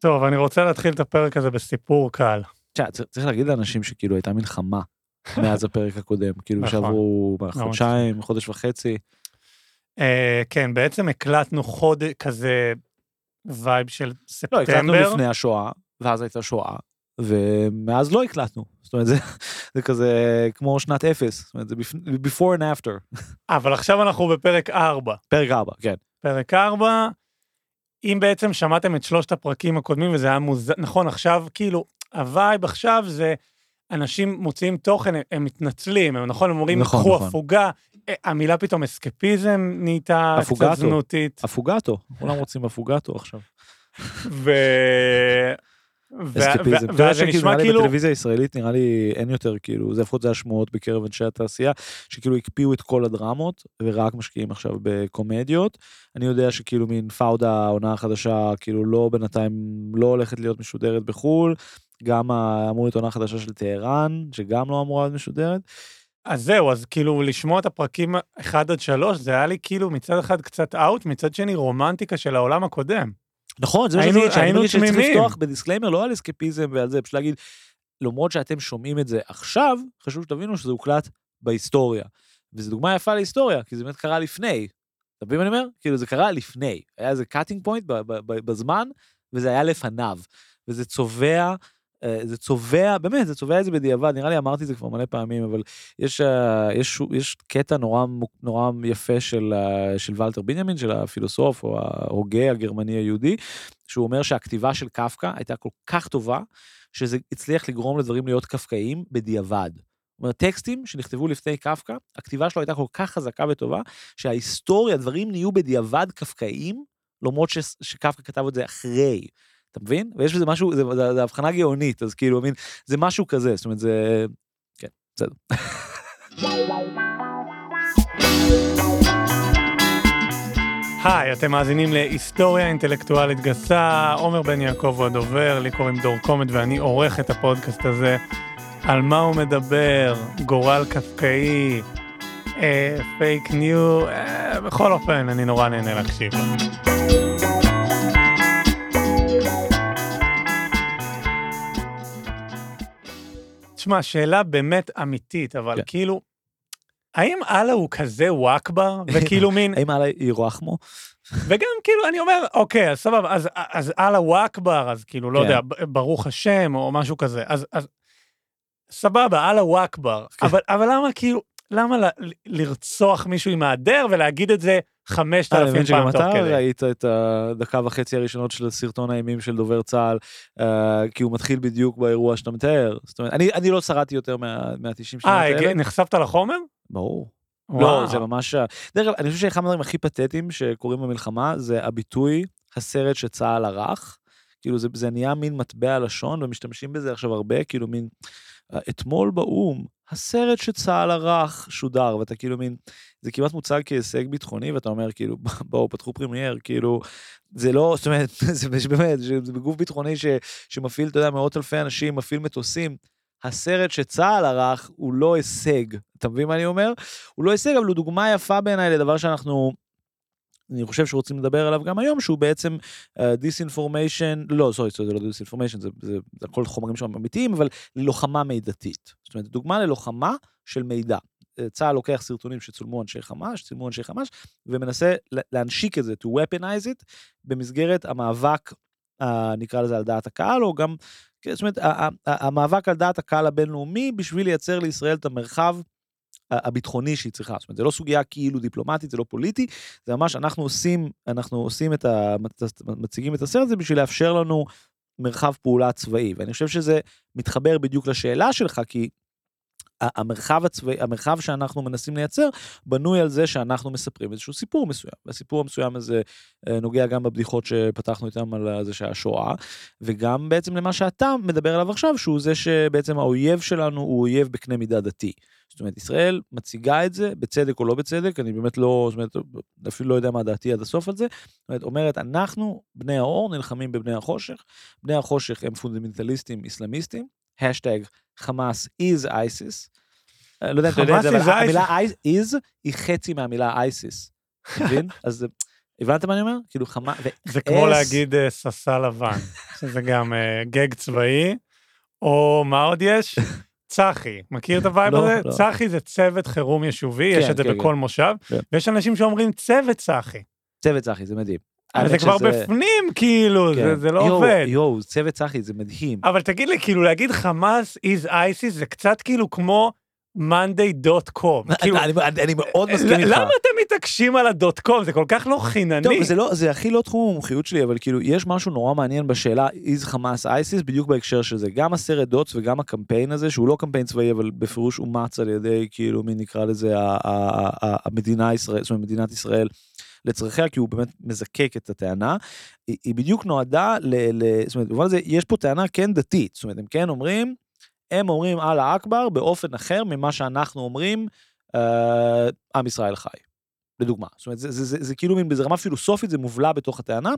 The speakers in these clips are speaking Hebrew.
טוב, אני רוצה להתחיל את הפרק הזה בסיפור קל. צריך להגיד לאנשים שכאילו הייתה מלחמה מאז הפרק הקודם, כאילו נכון. שעברו ממש. חודשיים, חודש וחצי. אה, כן, בעצם הקלטנו חודש כזה vibe של לא, הקלטנו ספטמבר. לפני השואה, ואז הייתה שואה, ומאז לא הקלטנו. זאת אומרת, זה, זה כזה כמו שנת אפס, זאת אומרת, זה before and after. אבל עכשיו אנחנו בפרק 4. פרק 4, כן. פרק 4, אם בעצם שמעתם את שלושת הפרקים הקודמים וזה היה מוזר, נכון, עכשיו כאילו, ה vibe עכשיו זה אנשים מוציאים תוכן, הם, הם מתנצלים, הם נכון, הם אומרים, נכון, קחו נכון. הפוגה, אה, המילה פתאום אסקפיזם נהייתה קצת. זנותית, אפוגטו, כולם רוצים אפוגטו עכשיו. ו... אסקפיזם. אתה יודע שכאילו נראה לי כאילו, בטלוויזיה הישראלית נראה לי אין יותר כאילו זה לפחות זה השמועות בקרב אנשי התעשייה שכאילו הקפיאו את כל הדרמות ורק משקיעים עכשיו בקומדיות. אני יודע שכאילו מין פאודה העונה החדשה כאילו לא בינתיים לא הולכת להיות משודרת בחו"ל. גם אמור להיות עונה חדשה של טהרן שגם לא אמורה להיות משודרת. אז זהו, אז כאילו לשמוע את הפרקים 1 עד 3, זה היה לי כאילו מצד אחד קצת out, מצד שני רומנטיקה של העולם הקודם. נכון זה מה שאני אגיד, שאני מרגיש שצריך. לפתוח ב disclaimer לא על אסקפיזם ועל זה פשוט להגיד למרות שאתם שומעים את זה עכשיו חשוב שתבינו שזה הוקלט בהיסטוריה. וזו דוגמה יפה להיסטוריה כי זה באמת קרה לפני. אתה מבין מה אני אומר? כאילו זה קרה לפני היה איזה cutting point בזמן וזה היה לפניו וזה צובע. אה, זה צובע באמת זה צובע את זה בדיעבד נראה לי אמרתי את זה כבר מלא פעמים אבל יש אה, יש יש קטע נורא נורא יפה של אה, של ולטר בנימין של הפילוסוף או ההוגה הגרמני היהודי שהוא אומר שהכתיבה של קפקא הייתה כל כך טובה, שזה הצליח לגרום לדברים להיות קפקאיים בדיעבד. זאת אומרת, טקסטים שנכתבו לפני קפקא, הכתיבה שלו הייתה כל כך חזקה וטובה, שההיסטוריה, דברים נהיו בדיעבד קפקאיים, למרות שקפקא כתב את זה אחרי. אתה מבין? ויש בזה משהו, זה, זה, זה הבחנה גאונית, אז כאילו, מין, זה משהו כזה, זאת אומרת, זה... כן, בסדר. היי, אתם מאזינים להיסטוריה אינטלקטואלית גסה, עומר בן יעקב הוא הדובר, לי קוראים דור קומט ואני עורך את הפודקאסט הזה. על מה הוא מדבר, גורל קפקאי, אה, פייק ניו, אה, בכל אופן, אני נורא נהנה להקשיב. תשמע, שאלה באמת אמיתית, אבל כן. כאילו, האם אללה הוא כזה וואקבר? וכאילו מין, האם עלי ירוחמו? וגם כאילו אני אומר אוקיי אז סבבה אז אז אללה וואכבר אז כאילו לא כן. יודע ברוך השם או משהו כזה אז אז סבבה אללה וואכבר כן. אבל אבל למה כאילו למה ל- לרצוח מישהו עם העדר ולהגיד את זה חמשת אה, אני אלפים מבין שגם פעם תוך אתה כדי. ראית את הדקה וחצי הראשונות של סרטון האימים של דובר צה"ל, אה, כי הוא מתחיל בדיוק באירוע שאתה מתאר. זאת אומרת, אני אני לא שרדתי יותר מה- מה-90 שניות אה האלה. הג- נחשפת לחומר? ברור. וואו. לא, זה ממש... דרך אגב, אני חושב שאחד הדברים הכי פתטיים שקורים במלחמה זה הביטוי הסרט שצה"ל ערך. כאילו זה, זה נהיה מין מטבע לשון ומשתמשים בזה עכשיו הרבה, כאילו מין אה, אתמול באו"ם, הסרט שצה"ל ערך שודר, ואתה כאילו מין, זה כמעט מוצג כהישג ביטחוני, ואתה אומר כאילו, בואו, פתחו Premiere, כאילו, זה לא, זאת אומרת, זה באמת, זה גוף ביטחוני ש, שמפעיל, אתה יודע, מאות אלפי אנשים, מפעיל מטוסים. הסרט שצה"ל ערך הוא לא הישג, אתה מבין מה אני אומר? הוא לא הישג, אבל הוא דוגמה יפה בעיניי לדבר שאנחנו, אני חושב שרוצים לדבר עליו גם היום, שהוא בעצם disinformation, לא, sorry, זה לא disinformation, זה, זה, זה הכל חומרים שם אמיתיים, אבל ללוחמה מידתית. זאת אומרת, דוגמה ללוחמה של מידע. אה, צה"ל לוקח סרטונים שצולמו אנשי חמאס, שצולמו אנשי חמאס, ומנסה לה- להנשיק את זה, to weaponize it, במסגרת המאבק, אה, נקרא לזה על דעת הקהל, או גם, כן, זאת אומרת, המאבק על דעת הקהל הבינלאומי, בשביל לייצר לישראל את המרחב הביטחוני שהיא צריכה. זאת אומרת, זה לא סוגיה כאילו דיפלומטית, זה לא פוליטי, זה ממש, אנחנו עושים, אנחנו עושים את ה... מציגים את הסרט הזה בשביל לאפשר לנו מרחב פעולה צבאי. ואני חושב שזה מתחבר בדיוק לשאלה שלך, כי המרחב הצבאי, המרחב שאנחנו מנסים לייצר, בנוי על זה שאנחנו מספרים איזשהו סיפור מסוים. והסיפור המסוים הזה אה, נוגע גם בבדיחות שפתחנו איתם על זה שהיה שואה, וגם בעצם למה שאתה מדבר עליו עכשיו, שהוא זה שבעצם האויב שלנו הוא אויב בקנה מידה דתי. זאת אומרת, ישראל מציגה את זה, בצדק או לא בצדק, אני באמת לא, זאת אומרת, אפילו לא יודע מה דעתי עד הסוף על זה. זאת אומרת, אומרת, אנחנו, בני האור, נלחמים בבני החושך. בני החושך הם פונדמנטליסטים איסלאמיסטים, האשטג חמאס is ISIS. אה, לא יודע אם אתה יודע את זה, חמאס אבל is המילה is היא חצי מהמילה ISIS. אתה מבין? אז הבנת מה אני אומר? כאילו חמה... ו- זה כמו. להגיד אה, ססה לבן, שזה גם אה, גג צבאי, או מה עוד יש? צחי, מכיר את ה vibe לא, הזה? לא. צחי זה צוות חירום יישובי, יש כן, את זה כן, בכל מושב, כן. ויש אנשים שאומרים צוות צחי. צוות צחי, זה מדהים. אבל זה כבר בפנים, כאילו, זה- כן. לא עובד. יואו, צוות צחי, זה מדהים. אבל תגיד לי, כאילו להגיד חמאס is ISIS זה קצת כאילו כמו monday.com. כאילו, אני- מאוד מסכים איתך. למה אתם מתעקשים על הדוט קום? זה כל כך לא חינני. טוב, זה לא, זה הכי לא תחום המומחיות שלי, אבל כאילו, יש משהו נורא מעניין בשאלה, is חמאס אייסיס, בדיוק בהקשר של זה. גם הסרט דוטס וגם הקמפיין הזה, שהוא לא קמפיין צבאי, אבל בפירוש אומץ על ידי, כאילו, מי נקרא לזה, המדינה ישראל, זאת אומרת, מדינת ישראל. לצרכיה, כי הוא באמת מזקק את הטענה, היא, היא בדיוק נועדה ל... ל זאת אומרת, במובן הזה, יש פה טענה כן דתית, זאת אומרת, הם כן אומרים, הם אומרים אללה אכבר באופן אחר ממה שאנחנו אומרים, אה, עם ישראל חי. לדוגמה. זאת אומרת, זה, זה, זה, זה כאילו מין, ברמה פילוסופית זה מובלע בתוך הטענה,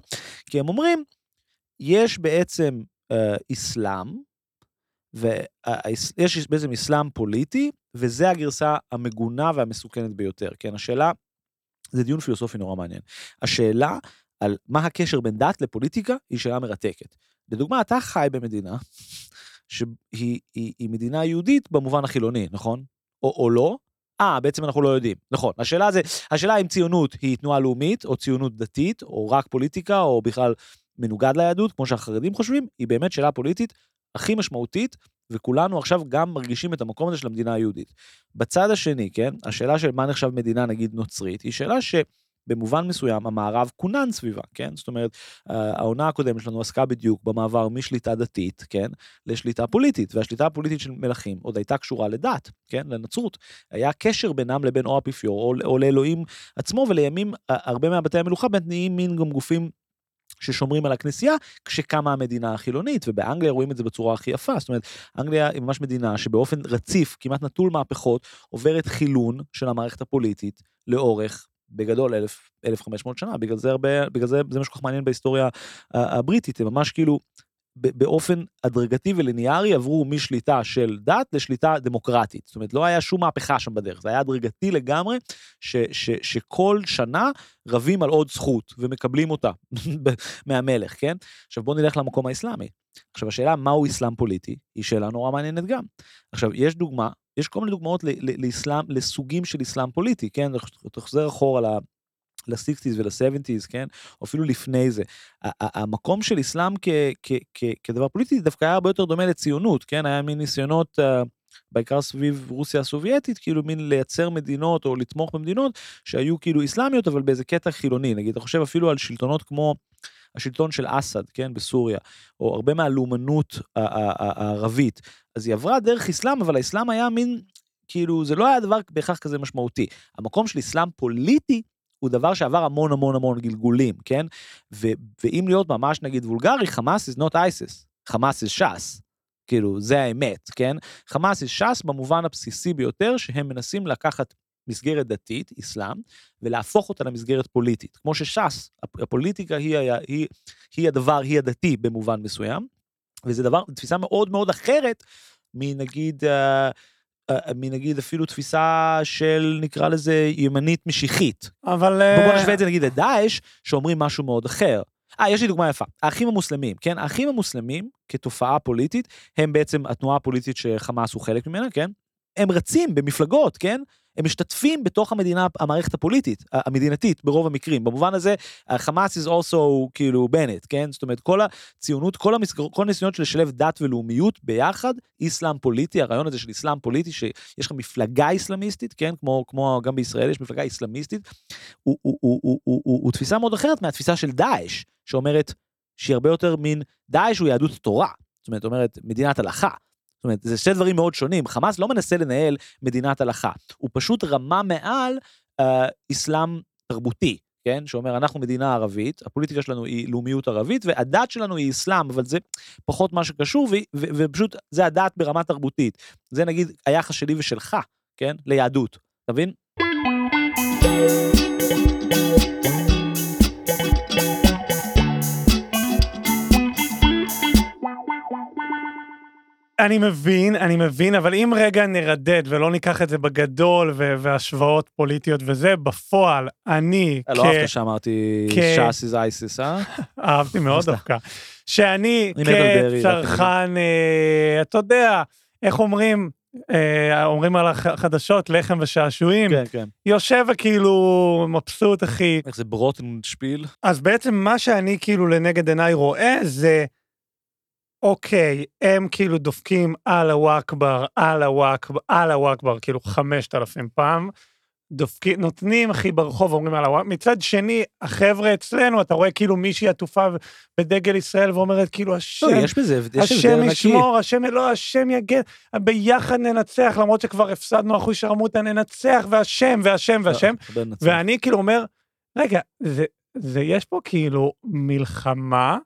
כי הם אומרים, יש בעצם אה, אסלאם, ויש בעצם אסלאם פוליטי, וזה הגרסה המגונה והמסוכנת ביותר. כן, השאלה, זה דיון פילוסופי נורא מעניין. השאלה על מה הקשר בין דת לפוליטיקה היא שאלה מרתקת. לדוגמה, אתה חי במדינה שהיא היא, היא מדינה יהודית במובן החילוני, נכון? או, או לא? אה, בעצם אנחנו לא יודעים. נכון. השאלה זה, השאלה אם ציונות היא תנועה לאומית, או ציונות דתית, או רק פוליטיקה, או בכלל מנוגד ליהדות, כמו שהחרדים חושבים, היא באמת שאלה פוליטית הכי משמעותית, וכולנו עכשיו גם מרגישים את המקום הזה של המדינה היהודית. בצד השני, כן, השאלה של מה נחשב מדינה נגיד נוצרית, היא שאלה ש... במובן מסוים המערב כונן סביבה, כן? זאת אומרת, העונה הקודמת שלנו עסקה בדיוק במעבר משליטה דתית, כן? לשליטה פוליטית, והשליטה הפוליטית של מלכים עוד הייתה קשורה לדת, כן? לנצרות. היה קשר בינם לבין או האפיפיור או, או לאלוהים עצמו, ולימים הרבה מהבתי המלוכה נהיים מין גם גופים ששומרים על הכנסייה כשקמה המדינה החילונית, ובאנגליה רואים את זה בצורה הכי יפה. זאת אומרת, אנגליה היא ממש מדינה שבאופן רציף, כמעט נטול מהפכות, עוברת חילון של המערכת הפוליטית לאורך בגדול 1,000, 1,500 שנה, בגלל זה הרבה, בגלל זה זה מה שכל כך מעניין בהיסטוריה הבריטית, הם ממש כאילו באופן הדרגתי וליניארי עברו משליטה של דת לשליטה דמוקרטית. זאת אומרת, לא היה שום מהפכה שם בדרך, זה היה הדרגתי לגמרי, ש, ש, שכל שנה רבים על עוד זכות ומקבלים אותה מהמלך, כן? עכשיו בואו נלך למקום האסלאמי. עכשיו השאלה מהו אסלאם פוליטי, היא שאלה נורא מעניינת גם. עכשיו, יש דוגמה, יש כל מיני דוגמאות לאסלאם, לסוגים של אסלאם פוליטי, כן? תחזר אחורה. ל-60's ול-70's, כן? או אפילו לפני זה. המקום של אסלאם כדבר פוליטי דווקא היה הרבה יותר דומה לציונות, כן? היה מין ניסיונות, uh, בעיקר סביב רוסיה הסובייטית, כאילו מין לייצר מדינות או לתמוך במדינות שהיו כאילו אסלאמיות, אבל באיזה קטע חילוני. נגיד, אתה חושב אפילו על שלטונות כמו השלטון של אסד, כן? בסוריה, או הרבה מהלאומנות הערבית. אז היא עברה דרך אסלאם, אבל האסלאם היה מין, כאילו, זה לא היה דבר בהכרח כזה משמעותי. המקום של אסלאם פוליטי, הוא דבר שעבר המון המון המון גלגולים, כן? ו- ואם להיות ממש נגיד וולגרי, חמאס is not ISIS, חמאס is ש"ס. כאילו, זה האמת, כן? חמאס is ש"ס במובן הבסיסי ביותר, שהם מנסים לקחת מסגרת דתית, אסלאם, ולהפוך אותה למסגרת פוליטית. כמו שש"ס, הפ- הפוליטיקה היא, היה- היא, היא הדבר, היא הדתי במובן מסוים, וזה דבר, תפיסה מאוד מאוד אחרת מנגיד, אה, מנגיד אפילו תפיסה של נקרא לזה ימנית משיחית. אבל... אה, בואו נשווה את זה נגיד לדאעש, שאומרים משהו מאוד אחר. אה, יש לי דוגמה יפה. האחים המוסלמים, כן? האחים המוסלמים, כתופעה פוליטית, הם בעצם התנועה הפוליטית שחמאס הוא חלק ממנה, כן? הם רצים במפלגות, כן? הם משתתפים בתוך המדינה, המערכת הפוליטית, המדינתית, ברוב המקרים. במובן הזה, חמאס is also כאילו בנט, כן? זאת אומרת, כל הציונות, כל, המסגר, כל הניסיונות של לשלב דת ולאומיות ביחד, איסלאם פוליטי, הרעיון הזה של איסלאם פוליטי, שיש לך מפלגה איסלאמיסטית, כן? כמו, כמו גם בישראל יש מפלגה איסלאמיסטית, הוא, הוא, הוא, הוא, הוא, הוא, הוא תפיסה מאוד אחרת מהתפיסה של דאעש, שאומרת שהיא הרבה יותר מין, דאעש הוא יהדות תורה, זאת אומרת, אומרת מדינת הלכה. זאת אומרת, זה שתי דברים מאוד שונים. חמאס לא מנסה לנהל מדינת הלכה, הוא פשוט רמה מעל אה, אסלאם תרבותי, כן? שאומר, אנחנו מדינה ערבית, הפוליטיקה שלנו היא לאומיות ערבית, והדת שלנו היא אסלאם, אבל זה פחות מה שקשור, ו- ו- ופשוט זה הדת ברמה תרבותית. זה נגיד היחס שלי ושלך, כן? ליהדות, אתה מבין? אני מבין, אני מבין, אבל אם רגע נרדד ולא ניקח את זה בגדול ו- והשוואות פוליטיות וזה, בפועל, אני לא אהבת שאמרתי כ- ש"ס is ISIS, אה? אהבתי מאוד. דווקא, שאני כצרכן, אה, אתה יודע, איך אומרים, אה, אומרים על החדשות, לחם ושעשועים, כן, כן. יושב וכאילו מבסוט, אחי. איך זה ברוטנשפיל? אז בעצם מה שאני כאילו לנגד עיניי רואה זה, אוקיי, הם כאילו דופקים אללהו אכבר, אללהו אכבר, אללהו אכבר, כאילו חמשת אלפים פעם. דופקים, נותנים אחי ברחוב, אומרים אללהו אכבר. מצד שני, החבר'ה אצלנו, אתה רואה כאילו מישהי עטופה בדגל ישראל ואומרת כאילו, השם, לא, יש בזה, יש השם. ישמור, השם, לא, השם יגן, ביחד ננצח, למרות שכבר הפסדנו אחוז שרמוטה, ננצח, והשם, והשם, והשם. לא, נצח. ואני כאילו אומר, רגע, זה, זה יש פה כאילו מלחמה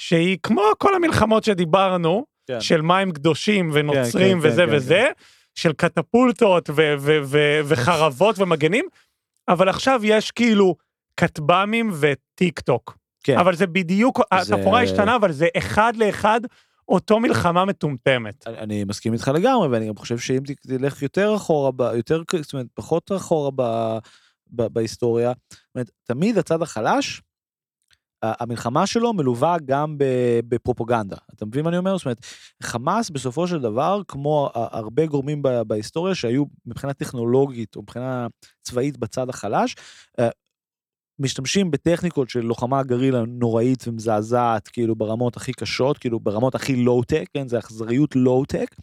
שהיא כמו כל המלחמות שדיברנו, כן. של מים קדושים ונוצרים כן, וזה כן, כן, וזה, של קטפולטות ו- ו- ו- וחרבות ומגנים, אבל עכשיו יש כאילו כטב"מים וטיק טוק. כן. אבל זה בדיוק, זה- התפאורה השתנה, אבל זה אחד לאחד אותו מלחמה מטומטמת. אני- אני מסכים איתך לגמרי, ואני גם חושב שאם תלך יותר אחורה, ב- יותר, זאת אומרת, פחות אחורה ב, ב, בהיסטוריה, זאת אומרת, תמיד הצד החלש, המלחמה שלו מלווה גם ב- בפרופגנדה. אתה מבין מה אני אומר? זאת אומרת, חמאס בסופו של דבר, כמו הרבה גורמים בהיסטוריה שהיו מבחינה טכנולוגית או מבחינה צבאית בצד החלש, אה, משתמשים בטכניקות של לוחמה גרילה נוראית ומזעזעת, כאילו ברמות הכי קשות, כאילו ברמות הכי לואו-טק, כן, זה אכזריות לואו-טק,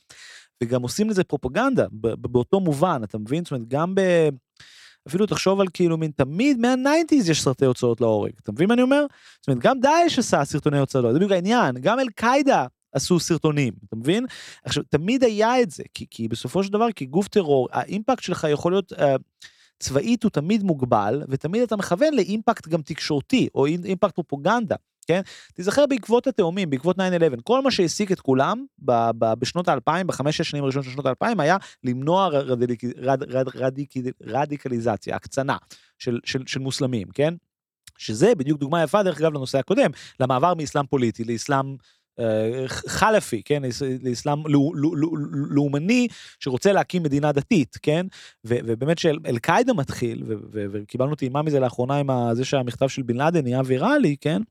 וגם עושים לזה פרופגנדה, באותו מובן, אתה מבין? זאת אומרת, גם ב... אפילו תחשוב על כאילו מין תמיד מה nineties יש סרטי הוצאות להורג, אתה מבין מה אני אומר? זאת אומרת, גם דאעש עשה סרטוני הוצאות להורג, זה בדיוק העניין, גם אל-קאעידה עשו סרטונים, אתה מבין? עכשיו, תמיד היה את זה, כי, כי בסופו של דבר, כגוף טרור, האימפקט שלך יכול להיות... Uh, צבאית הוא תמיד מוגבל, ותמיד אתה מכוון לאימפקט גם תקשורתי, או אימ- אימפקט פרופגנדה, כן? תיזכר בעקבות התאומים, בעקבות 9-11, כל מה שהעסיק את כולם ב- ב- בשנות האלפיים, בחמש שש שנים הראשונות של שנות האלפיים, היה למנוע רדיק, רד, רד, רדיק, רדיקליזציה, הקצנה של, של, של מוסלמים, כן? שזה בדיוק דוגמה יפה, דרך אגב, לנושא הקודם, למעבר מאסלאם פוליטי לאסלאם חלפי, כן, לאס- לאסלאם לאו- לאו- לאו- לאומני שרוצה להקים מדינה דתית, כן, ובאמת שאל-קאעידה מתחיל, וקיבלנו טעימה מזה לאחרונה עם זה שהמכתב של בן לאדן נהיה ויראלי, כן,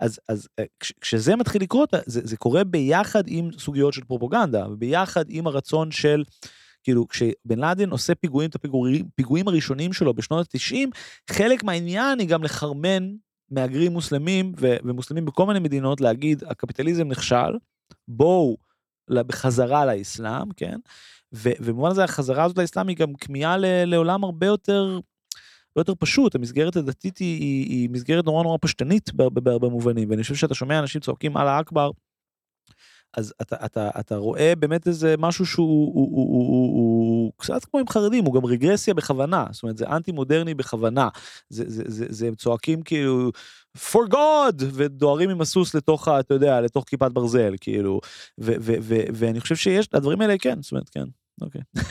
אז, אז אה, כש- כשזה מתחיל לקרות, זה, זה קורה ביחד עם סוגיות של פרופגנדה, וביחד עם הרצון של, כאילו, כשבן לאדן עושה פיגועים, את הפיגועים פיגועים הראשונים שלו בשנות ה-90, חלק מהעניין היא גם לחרמן מהגרים מוסלמים ו- ומוסלמים בכל מיני מדינות להגיד הקפיטליזם נכשל, בואו בחזרה לאסלאם, כן? ו- ובמובן הזה החזרה הזאת לאסלאם היא גם כמיהה ל- לעולם הרבה יותר, הרבה יותר פשוט, המסגרת הדתית היא, היא, היא מסגרת נורא נורא פשטנית בהרבה מובנים, ואני חושב שאתה שומע אנשים צועקים אללה אכבר, אז אתה, אתה, אתה רואה באמת איזה משהו שהוא הוא, הוא, הוא, הוא, הוא קצת כמו עם חרדים, הוא גם רגרסיה בכוונה, זאת אומרת זה אנטי מודרני בכוונה, זה, זה, זה, זה הם צועקים כאילו for God! ודוהרים עם הסוס לתוך, אתה יודע, לתוך כיפת ברזל, כאילו, ו, ו, ו, ואני חושב שיש, הדברים האלה כן, זאת אומרת כן, אוקיי.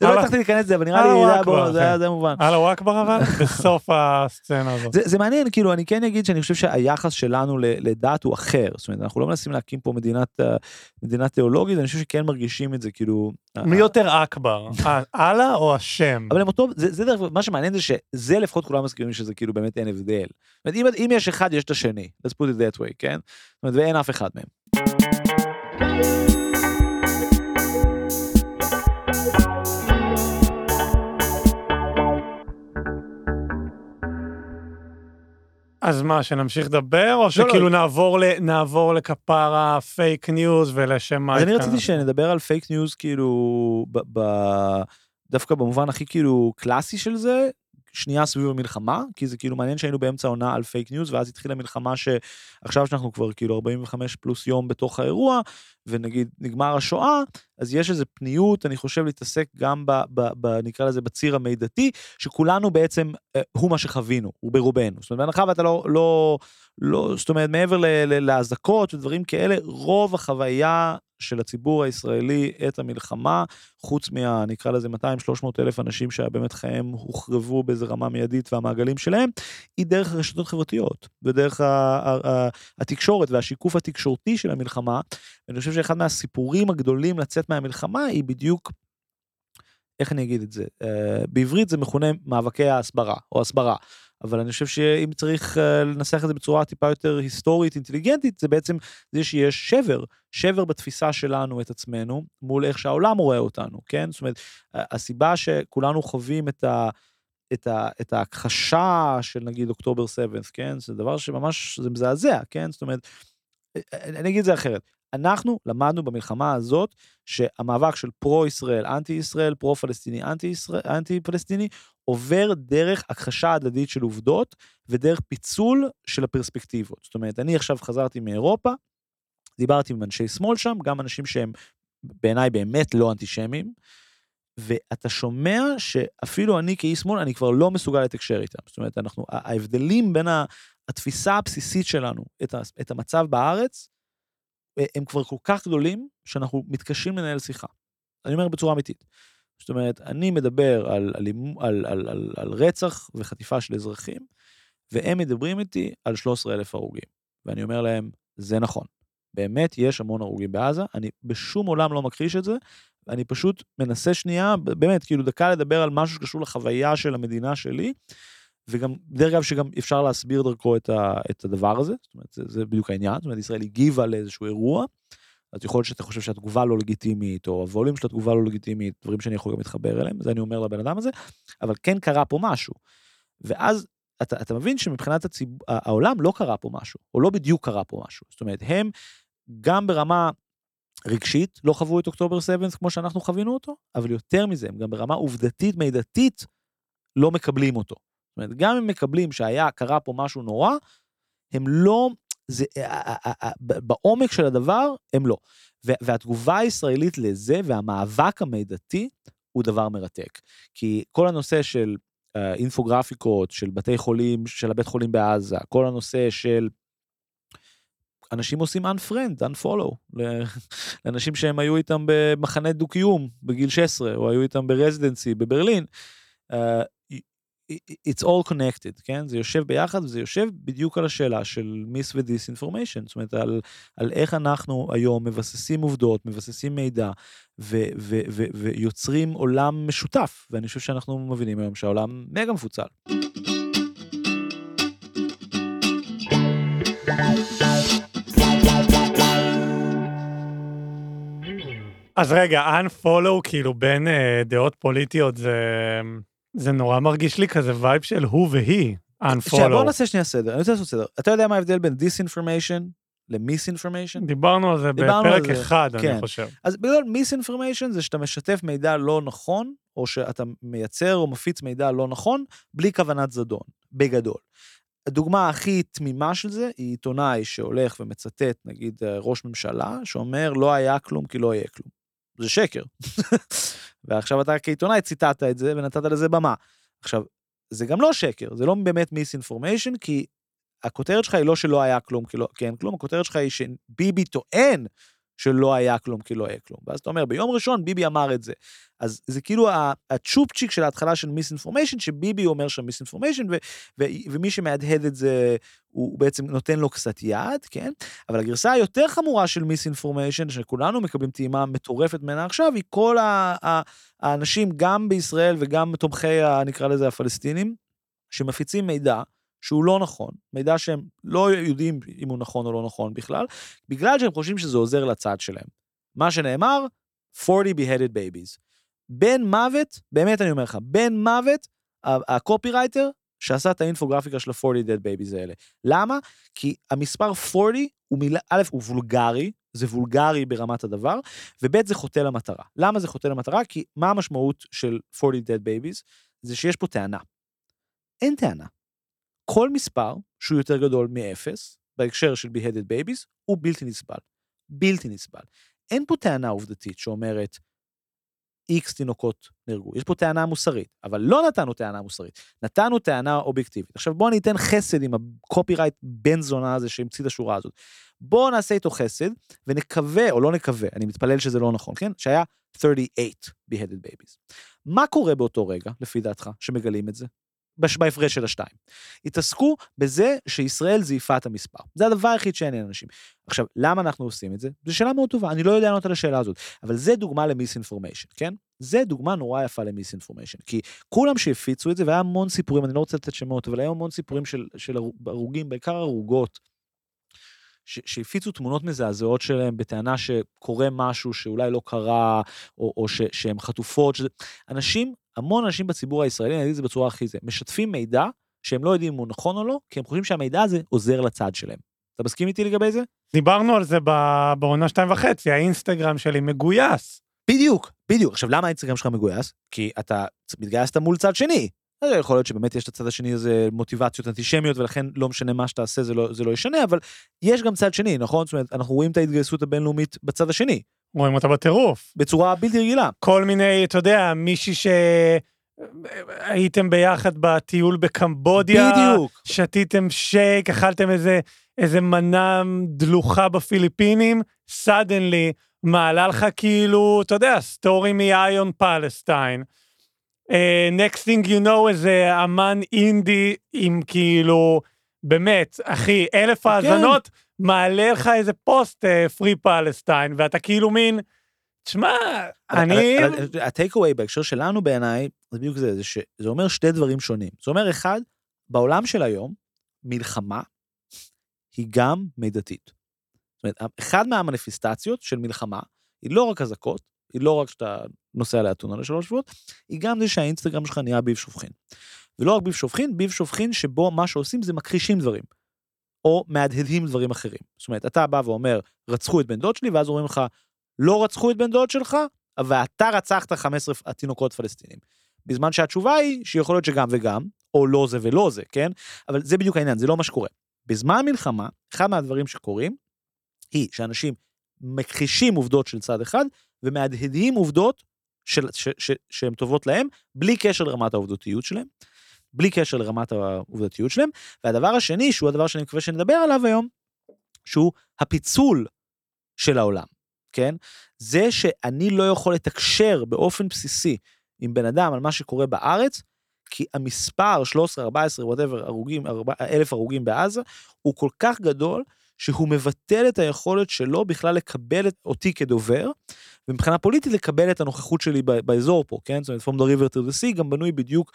לא אללה- הצלחתי להיכנס לזה, אבל נראה לי אללה זה היה מובן. אללהו אכבר אבל, בסוף הסצנה הזאת. זה, מעניין, כאילו, אני כן אגיד שאני חושב שהיחס שלנו לדת הוא אחר. זאת אומרת, אנחנו לא מנסים להקים פה אה, מדינה תיאולוגית, אני חושב שכן מרגישים את זה, כאילו... מי אה, יותר אכבר, אללה או השם? אבל הם אותו, זה, דרך, מה שמעניין זה שזה לפחות כולם מסכימים שזה כאילו באמת אין הבדל. זאת אומרת, אם, אם יש אחד, יש את השני. let's put it that way, כן? זאת אומרת, ואין אף אחד מהם. אז מה, שנמשיך לדבר, או שכאילו נעבור ל- נעבור לכפרה fake news ולשם מה אז אני? רציתי שנדבר על fake news, כאילו, ב, ב, דווקא במובן הכי כאילו קלאסי של זה, שנייה סביב המלחמה, כי זה כאילו מעניין שהיינו באמצע העונה על fake news, ואז התחילה מלחמה שעכשיו שאנחנו כבר כאילו 45 פלוס יום בתוך האירוע, ונגיד נגמר השואה, אז יש איזו פניות, אני חושב, להתעסק גם ב, ב, ב, נקרא לזה בציר המידתי, שכולנו בעצם, אה, הוא מה שחווינו, הוא ברובנו. זאת אומרת, בהנחה ואתה לא, לא, לא, זאת אומרת, מעבר לאזעקות ודברים כאלה, רוב החוויה של הציבור הישראלי את המלחמה, חוץ מה, נקרא לזה 200-300 אלף אנשים שבאמת חייהם הוחרבו באיזה רמה מיידית והמעגלים שלהם, היא דרך הרשתות החברתיות ודרך התקשורת והשיקוף התקשורתי של המלחמה. ואני חושב שאחד מהסיפורים הגדולים לצאת מהמלחמה היא בדיוק איך אני אגיד את זה? Uh, בעברית זה מכונה מאבקי ההסברה, או הסברה. אבל אני חושב שאם צריך uh, לנסח את זה בצורה טיפה יותר היסטורית, אינטליגנטית, זה בעצם זה שיש שבר, שבר בתפיסה שלנו את עצמנו, מול איך שהעולם רואה אותנו, כן? זאת אומרת, הסיבה שכולנו חווים את ה... את, ה, את ההכחשה של נגיד אוקטובר 7, כן? זה דבר שממש, זה מזעזע, כן? זאת אומרת, אני אגיד את זה אחרת. אנחנו למדנו במלחמה הזאת שהמאבק של פרו-ישראל, אנטי-ישראל, פרו-פלסטיני, אנטי-פלסטיני, עובר דרך הכחשה הדדית של עובדות ודרך פיצול של הפרספקטיבות. זאת אומרת, אני עכשיו חזרתי מאירופה, דיברתי עם אנשי שמאל שם, גם אנשים שהם בעיניי באמת לא אנטישמים, ואתה שומע שאפילו אני כאיש שמאל, אני כבר לא מסוגל לתקשר איתם. זאת אומרת, אנחנו, ההבדלים בין התפיסה הבסיסית שלנו, את המצב בארץ, הם כבר כל כך גדולים, שאנחנו מתקשים לנהל שיחה. אני אומר בצורה אמיתית. זאת אומרת, אני מדבר על, על, על, על, על, על רצח וחטיפה של אזרחים, והם מדברים איתי על 13,000 הרוגים. ואני אומר להם, זה נכון. באמת יש המון הרוגים בעזה, אני בשום עולם לא מכחיש את זה, אני פשוט מנסה שנייה, באמת, כאילו דקה לדבר על משהו שקשור לחוויה של המדינה שלי, וגם, דרך אגב, שגם אפשר להסביר דרכו את, ה, את הדבר הזה, זאת אומרת, זה, זה בדיוק העניין, זאת אומרת, ישראל הגיבה לאיזשהו אירוע, אז יכול להיות שאתה חושב שהתגובה לא לגיטימית, או הווליום של התגובה לא לגיטימית, דברים שאני יכול גם להתחבר אליהם, זה אני אומר לבן אדם הזה, אבל כן קרה פה משהו. ואז אתה, אתה מבין שמבחינת הציב... העולם לא קרה פה משהו, או לא בדיוק קרה פה משהו. זאת אומרת, הם גם ברמה רגשית לא חוו את אוקטובר 7 כמו שאנחנו חווינו אותו, אבל יותר מזה, הם גם ברמה עובדתית, מידתית, לא מקבלים אותו. זאת אומרת, גם אם מקבלים שהיה, קרה פה משהו נורא, הם לא, זה, אה, אה, אה, בעומק של הדבר, הם לא. והתגובה הישראלית לזה והמאבק המידתי הוא דבר מרתק. כי כל הנושא של אינפוגרפיקות, של בתי חולים, של הבית חולים בעזה, כל הנושא של אנשים עושים unfriend, unfollow, לאנשים שהם היו איתם במחנה דו-קיום בגיל 16, או היו איתם ברזידנסי בברלין. It's all connected, כן? זה יושב ביחד וזה יושב בדיוק על השאלה של מיס ודיסאינפורמיישן, זאת אומרת על, על איך אנחנו היום מבססים עובדות, מבססים מידע ו, ו, ו, ויוצרים עולם משותף, ואני חושב שאנחנו מבינים היום שהעולם מגה מפוצל. אז רגע, unfollow כאילו בין uh, דעות פוליטיות זה... זה נורא מרגיש לי כזה vibe של הוא והיא, unfollow. בוא נעשה שנייה סדר, אני רוצה לעשות סדר. אתה יודע מה ההבדל בין disinformation ל misinformation? דיברנו על זה בפרק על זה. אחד, כן. אני חושב. אז בגדול misinformation זה שאתה משתף מידע לא נכון, או שאתה מייצר או מפיץ מידע לא נכון, בלי כוונת זדון, בגדול. הדוגמה הכי תמימה של זה היא עיתונאי שהולך ומצטט, נגיד, ראש ממשלה, שאומר לא היה כלום כי לא יהיה כלום. זה שקר. ועכשיו אתה כעיתונאי ציטטת את זה ונתת לזה במה. עכשיו, זה גם לא שקר, זה לא באמת misinformation, כי הכותרת שלך היא לא שלא היה כלום כי, לא, כי אין כלום, הכותרת שלך היא שביבי טוען שלא היה כלום כי לא היה כלום. ואז אתה אומר, ביום ראשון ביבי אמר את זה. אז זה כאילו הצ'ופצ'יק של ההתחלה של misinformation, שביבי אומר שם misinformation, ומי שמהדהד את זה, הוא בעצם נותן לו קצת יד, כן? אבל הגרסה היותר חמורה של misinformation, שכולנו מקבלים טעימה מטורפת ממנה עכשיו, היא כל האנשים, גם בישראל וגם תומכי, נקרא לזה הפלסטינים, שמפיצים מידע שהוא לא נכון, מידע שהם לא יודעים אם הוא נכון או לא נכון בכלל, בגלל שהם חושבים שזה עוזר לצד שלהם. מה שנאמר, 40 beheaded babies. בן מוות, באמת אני אומר לך, בן מוות, הקופירייטר שעשה את האינפוגרפיקה של ה-40 dead babies האלה. למה? כי המספר 40 הוא מילה, א', הוא וולגרי, זה וולגרי ברמת הדבר, וב', זה חוטא למטרה. למה זה חוטא למטרה? כי מה המשמעות של 40 dead babies? זה שיש פה טענה. אין טענה. כל מספר שהוא יותר גדול מאפס, בהקשר של beheaded babies, הוא בלתי נסבל. בלתי נסבל. אין פה טענה עובדתית שאומרת, איקס תינוקות נהרגו. יש פה טענה מוסרית, אבל לא נתנו טענה מוסרית, נתנו טענה אובייקטיבית. עכשיו בואו ניתן חסד עם הקופירייט בן זונה הזה שהמציא את השורה הזאת. בואו נעשה איתו חסד, ונקווה, או לא נקווה, אני מתפלל שזה לא נכון, כן? שהיה 38 beheaded babies. מה קורה באותו רגע, לפי דעתך, שמגלים את זה? בהפרש של השתיים. התעסקו בזה שישראל זייפה את המספר. זה הדבר היחיד שעניין אנשים. עכשיו, למה אנחנו עושים את זה? זו שאלה מאוד טובה, אני לא יודע לענות על השאלה הזאת, אבל זה דוגמה למיסאינפורמיישן, כן? זה דוגמה נורא יפה למיסאינפורמיישן, כי כולם שהפיצו את זה, והיה המון סיפורים, אני לא רוצה לתת שמות, אבל היו המון סיפורים של, של הרוגים, בעיקר הרוגות, שהפיצו תמונות מזעזעות שלהם בטענה שקורה משהו שאולי לא קרה, או, או ש- שהן חטופות, שזה... אנשים, המון אנשים בציבור הישראלי, אני אגיד את זה בצורה הכי זה, משתפים מידע שהם לא יודעים אם הוא נכון או לא, כי הם חושבים שהמידע הזה עוזר לצד שלהם. אתה מסכים איתי לגבי זה? דיברנו על זה בעונה שתיים וחצי, האינסטגרם שלי מגויס. בדיוק, בדיוק. עכשיו, למה האינסטגרם שלך מגויס? כי אתה מתגייסת מול צד שני. יכול להיות שבאמת יש לצד השני איזה מוטיבציות אנטישמיות, ולכן לא משנה מה שתעשה זה לא, זה לא ישנה, אבל יש גם צד שני, נכון? זאת אומרת, אנחנו רואים את ההתגייסות הבינלאומית בצד השני, רואים אותה בטירוף. בצורה בלתי רגילה. כל מיני, אתה יודע, מישהי שהייתם ביחד בטיול בקמבודיה, בדיוק. שתיתם שייק, אכלתם איזה, איזה מנה דלוחה בפיליפינים, suddenly מעלה לך כאילו, אתה יודע, story מ Eye on Palestine. Next thing you know איזה אמן אינדי עם כאילו, באמת, אחי, אלף האזנות, מעלה לך איזה פוסט free Palestine, ואתה כאילו מין, תשמע, אני... ה takeaway בהקשר שלנו בעיניי, זה בדיוק זה, זה שזה אומר שתי דברים שונים. זה אומר, אחד, בעולם של היום, מלחמה היא גם מידתית. זאת אומרת, אחד מהמניפיסטציות של מלחמה, היא לא רק אזעקות, היא לא רק שאתה נוסע לאתונה לשלוש שבועות, היא גם זה שהאינסטגרם שלך נהיה ביב שופכין. ולא רק ביב שופכין, ביב שופכין שבו מה שעושים זה מכחישים דברים. או מהדהדים דברים אחרים. זאת אומרת, אתה בא ואומר, רצחו את בן דוד שלי, ואז אומרים לך, לא רצחו את בן דוד שלך, ואתה רצחת 15 תינוקות פלסטינים. בזמן שהתשובה היא שיכול להיות שגם וגם, או לא זה ולא זה, כן? אבל זה בדיוק העניין, זה לא מה שקורה. בזמן מלחמה, אחד מהדברים שקורים, היא שאנשים מכחישים עובדות של צד אחד, ומהדהדים עובדות של, ש, ש, שהן טובות להם, בלי קשר לרמת העובדתיות שלהם, בלי קשר לרמת העובדתיות שלהם. והדבר השני, שהוא הדבר שאני מקווה שנדבר עליו היום, שהוא הפיצול של העולם, כן? זה שאני לא יכול לתקשר באופן בסיסי עם בן אדם על מה שקורה בארץ, כי המספר 13, 14, whatever, הרוגים, אלף הרוגים בעזה, הוא כל כך גדול, שהוא מבטל את היכולת שלו בכלל לקבל את אותי כדובר, ומבחינה פוליטית לקבל את הנוכחות שלי באזור פה, כן? זאת אומרת, From the River to the Sea גם בנוי בדיוק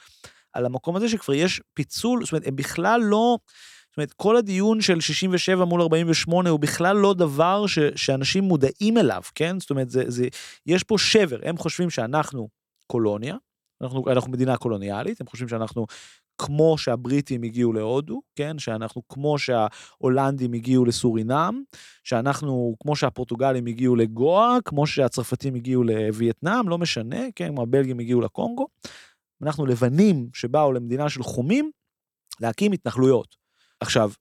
על המקום הזה שכבר יש פיצול, זאת אומרת, הם בכלל לא, זאת אומרת, כל הדיון של 67 מול 48 הוא בכלל לא דבר ש, שאנשים מודעים אליו, כן? זאת אומרת, זה, זה, יש פה שבר, הם חושבים שאנחנו קולוניה, אנחנו, אנחנו מדינה קולוניאלית, הם חושבים שאנחנו כמו שהבריטים הגיעו להודו, כן? שאנחנו כמו שההולנדים הגיעו לסורינם, שאנחנו כמו שהפורטוגלים הגיעו לגואה, כמו שהצרפתים הגיעו לווייטנאם, לא משנה, כן? הבלגים הגיעו לקונגו. אנחנו לבנים שבאו למדינה של חומים להקים התנחלויות. עכשיו,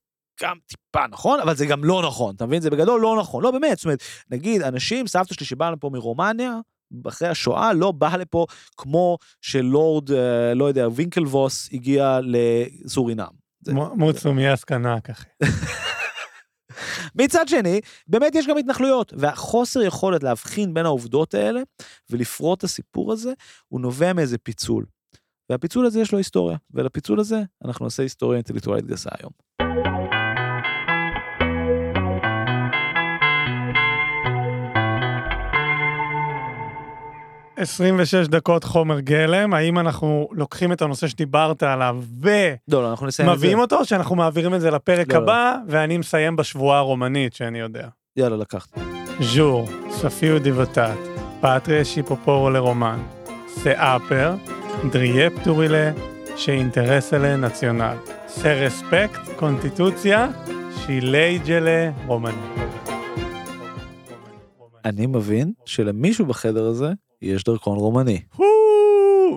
גם טיפה נכון, אבל זה גם לא נכון, אתה מבין? זה בגדול לא נכון. לא, באמת, זאת אומרת, נגיד, אנשים, סבתא שלי שבאה לפה מרומניה, אחרי השואה לא בא לפה כמו שלורד, אה, לא יודע, וינקלבוס הגיע לסורינם. מוצומי אסקנק, אחי. מצד שני, באמת יש גם התנחלויות, והחוסר יכולת להבחין בין העובדות האלה ולפרוט את הסיפור הזה, הוא נובע מאיזה פיצול. והפיצול הזה יש לו היסטוריה, ולפיצול הזה אנחנו נעשה היסטוריה אינטלקטואלית גסה היום. 26 דקות חומר גלם, האם אנחנו לוקחים את הנושא שדיברת עליו ומביאים לא, לא, אנחנו נסיים את זה. אותו, או שאנחנו מעבירים את זה לפרק לא, לא. הבא, ואני מסיים בשבועה הרומנית שאני יודע. יאללה, לקחת. ז'ור, ספיו דיבטט, פטריה שיפופורו לרומן, סאפר, דריאפטורילה, שאינטרסלה נציונל, סרספקט, קונטיטוציה, שילייג'לה רומני. אני מבין שלמישהו בחדר הזה יש דרכון רומני.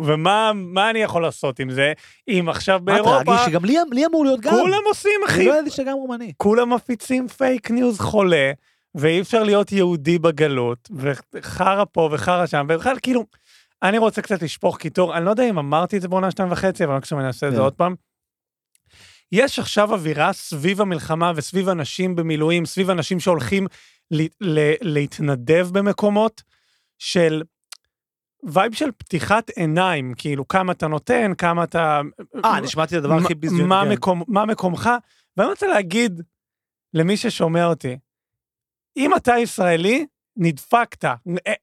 ומה מה אני יכול לעשות עם זה? אם עכשיו מה באירופה, טרגי שגם לי לי אמור להיות גם. כולם עושים אני אחי, לא ידעתי שגם רומני. כולם מפיצים fake news חולה, ואי אפשר להיות יהודי בגלות, וחרא פה וחרא שם, ובכלל כאילו, אני רוצה קצת לשפוך קיטור, אני לא יודע אם אמרתי את זה בעונה שתיים וחצי, אבל עכשיו אני אעשה את זה כן. עוד פעם. יש עכשיו אווירה סביב המלחמה וסביב אנשים במילואים, סביב אנשים שהולכים ל- ל- להתנדב במקומות של וייב של פתיחת עיניים, כאילו כמה אתה נותן, כמה אתה... אה, אני שמעתי את הדבר הכי ביזיוני. מה כן. מקום- מה מקומך, ואני רוצה להגיד למי ששומע אותי, אם אתה ישראלי, נדפקת.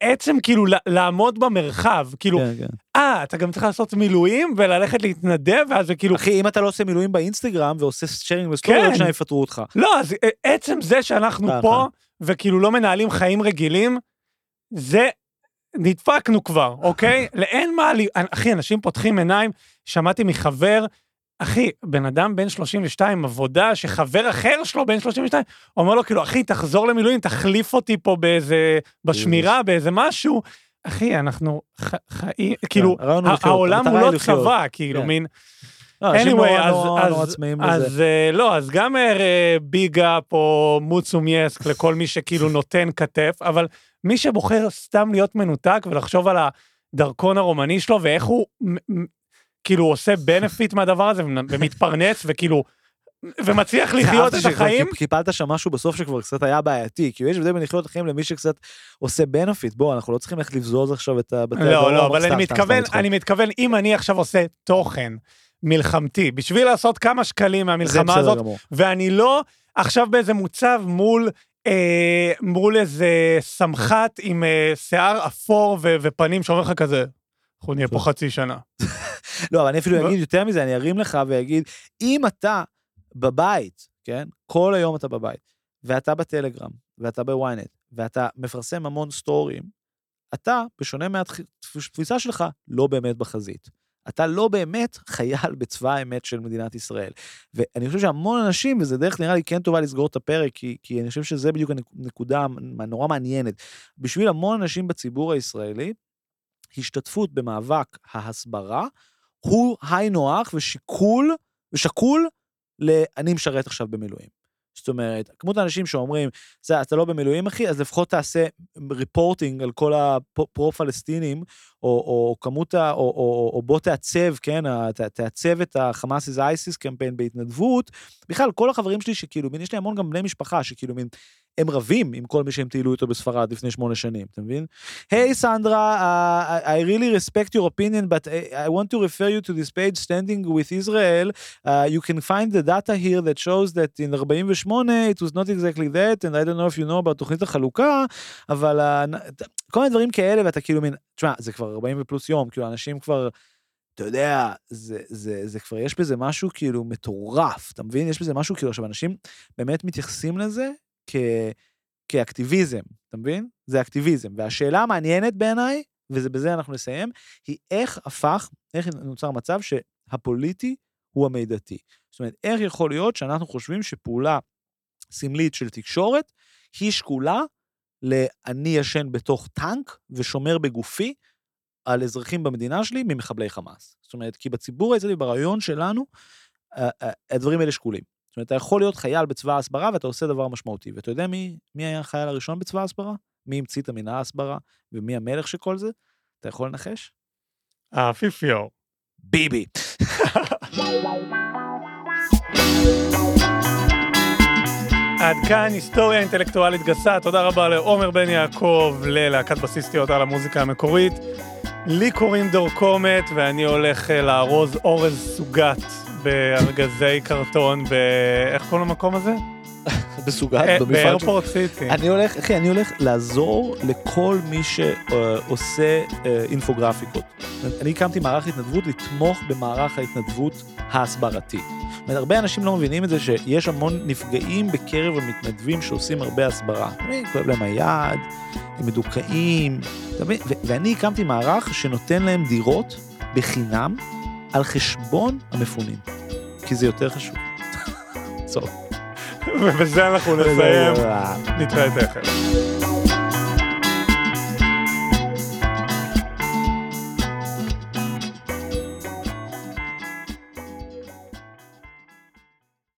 עצם כאילו ל- לעמוד במרחב, כאילו, כן, כן. אה, אתה גם צריך לעשות מילואים וללכת להתנדב, ואז זה כאילו, אחי, אם אתה לא עושה מילואים באינסטגרם ועושה sharing ב story, כן. עוד שנייה יפטרו אותך. לא, אז אה, עצם זה שאנחנו ככה. פה, וכאילו לא מנהלים חיים רגילים, זה, נדפקנו כבר, אוקיי? לאין מה, לי- אחי, אנשים פותחים עיניים, שמעתי מחבר, אחי, בן אדם בן 32, עבודה שחבר אחר שלו בן 32, אומר לו כאילו, אחי, תחזור למילואים, תחליף אותי פה באיזה, בשמירה, באיזה משהו. אחי, אנחנו חיים, כאילו, לחיות, העולם הוא לא. צבא, כאילו, כן. מין... לא, anyway, אז, אה, לא, אז גם אה, big up או mulțumesc לכל מי שכאילו נותן כתף, אבל מי שבוחר סתם להיות מנותק ולחשוב על הדרכון הרומני שלו ואיך הוא כאילו עושה benefit מהדבר הזה ומתפרנס וכאילו, ומצליח לחיות את החיים. קיפ- קיפלת שם משהו בסוף שכבר קצת היה בעייתי, כי יש הבדל בין לחיות את החיים למי שקצת עושה benefit, בוא, אנחנו לא צריכים ללכת לבזוז עכשיו את הבתי לא, לא, אבל אני מתכוון, אני מתכוון, אם אני עכשיו עושה תוכן מלחמתי, בשביל לעשות כמה שקלים מהמלחמה הזאת. ואני לא עכשיו באיזה מוצב מול, אה, מול איזה סמח"ט עם אה, שיער אפור ו- ופנים שאומר לך כזה, אנחנו נהיה פה חצי שנה. לא, אבל אני אפילו לא. אגיד יותר מזה, אני ארים לך ואגיד, אם אתה בבית, כן? כל היום אתה בבית, ואתה בטלגרם, ואתה בוויינט, ואתה מפרסם המון סטורים, אתה, בשונה מהתפיסה שלך, לא באמת בחזית. אתה לא באמת חייל בצבא האמת של מדינת ישראל. ואני חושב שהמון אנשים, וזה דרך נראה לי כן טובה לסגור את הפרק, כי, כי אני חושב שזה בדיוק הנקודה הנורא מעניינת. בשביל המון אנשים בציבור הישראלי, השתתפות במאבק ההסברה הוא היינו הך ושיקול, ושקול ל"אני משרת עכשיו במילואים". זאת אומרת, כמות האנשים שאומרים, "זה, אתה לא במילואים אחי, אז לפחות תעשה ריפורטינג על כל הפרו-פלסטינים, או, או כמות ה... או, או, או בוא תעצב, כן, ת- תעצב את החמאס איזה אייסיס קמפיין בהתנדבות. בכלל, כל החברים שלי שכאילו, מין, יש לי המון גם בני משפחה שכאילו מין, הם רבים עם כל מי שהם טיילו איתו בספרד לפני שמונה שנים, אתה מבין? היי סנדרה, uh, I really respect your opinion, but I want to refer you to this page standing with Israel. Uh, you can find the data here that shows that in 48 it was not exactly that, and I don't know if you know about תוכנית החלוקה, אבל uh, כל מיני דברים כאלה, ואתה כאילו מין, תשמע, זה כבר 40 ופלוס יום, כאילו אנשים כבר... אתה יודע, זה, זה, זה כבר, יש בזה משהו כאילו מטורף, אתה מבין? יש בזה משהו כאילו, עכשיו, אנשים באמת מתייחסים לזה כאקטיביזם, אתה מבין? זה אקטיביזם. והשאלה המעניינת בעיניי, ובזה אנחנו נסיים, היא איך הפך, איך נוצר מצב שהפוליטי הוא המידתי. זאת אומרת, איך יכול להיות שאנחנו חושבים שפעולה סמלית של תקשורת היא שקולה ל"אני ישן בתוך טנק ושומר בגופי" על אזרחים במדינה שלי ממחבלי חמאס. זאת אומרת, כי בציבור הישראלי, ברעיון שלנו, הדברים האלה שקולים. זאת אומרת, אתה יכול להיות חייל בצבא ההסברה ואתה עושה דבר משמעותי. ואתה יודע מי, מי היה החייל הראשון בצבא ההסברה? מי המציא את המנהל ההסברה? ומי המלך של כל זה? אתה יכול לנחש? האפיפיור. ביבי. עד כאן היסטוריה אינטלקטואלית גסה, תודה רבה לעומר בן יעקב, ללהקת בסיסטיות על המוזיקה המקורית. לי קוראים דור קומט, ואני הולך אה, לארוז אורז סוגת בארגזי קרטון ב... איך קוראים למקום הזה? בסוגת, אה, במפעל. באיירפורט סיטי. אני הולך, אחי, אני הולך לעזור לכל מי שעושה אה, אינפוגרפיקות. אני הקמתי מערך התנדבות לתמוך במערך ההתנדבות ההסברתי. אומרת, הרבה אנשים לא מבינים את זה שיש המון נפגעים בקרב המתנדבים שעושים הרבה הסברה. כואב להם היד, הם מדוכאים, ואני הקמתי מערך שנותן להם דירות בחינם על חשבון המפונים. כי זה יותר חשוב. ובזה אנחנו נסיים, נתראה תכף.